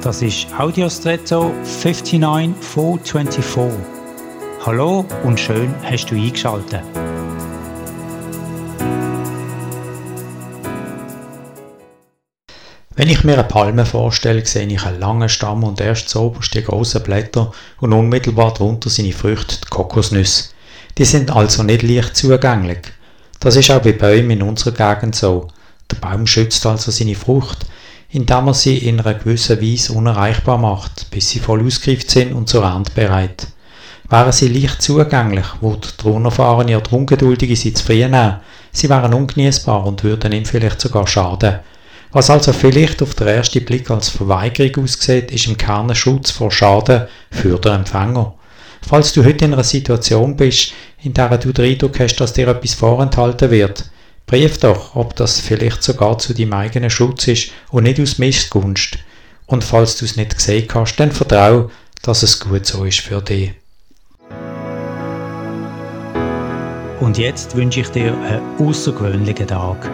Das ist Audiostretto 59424. Hallo und schön hast du eingeschaltet. Wenn ich mir eine Palme vorstelle, sehe ich einen langen Stamm und erst zuoberst die grossen Blätter und unmittelbar darunter seine Früchte, die Kokosnüsse. Die sind also nicht leicht zugänglich. Das ist auch bei Bäumen in unserer Gegend so. Der Baum schützt also seine Frucht, indem er sie in einer gewissen Weise unerreichbar macht, bis sie voll ausgereift sind und zur Ernte bereit. Wären sie leicht zugänglich, würde der Unerfahrene oder Ungeduldige sie zu früh nehmen. Sie wären ungenießbar und würden ihm vielleicht sogar schaden. Was also vielleicht auf den ersten Blick als Verweigerung aussieht, ist im Kern Schutz vor Schaden für den Empfänger. Falls du heute in einer Situation bist, in der du den Eindruck hast, dass dir etwas vorenthalten wird, prüf doch, ob das vielleicht sogar zu deinem eigenen Schutz ist und nicht aus Missgunst. Und falls du es nicht gesehen hast, dann vertrau, dass es gut so ist für dich. Und jetzt wünsche ich dir einen außergewöhnlichen Tag.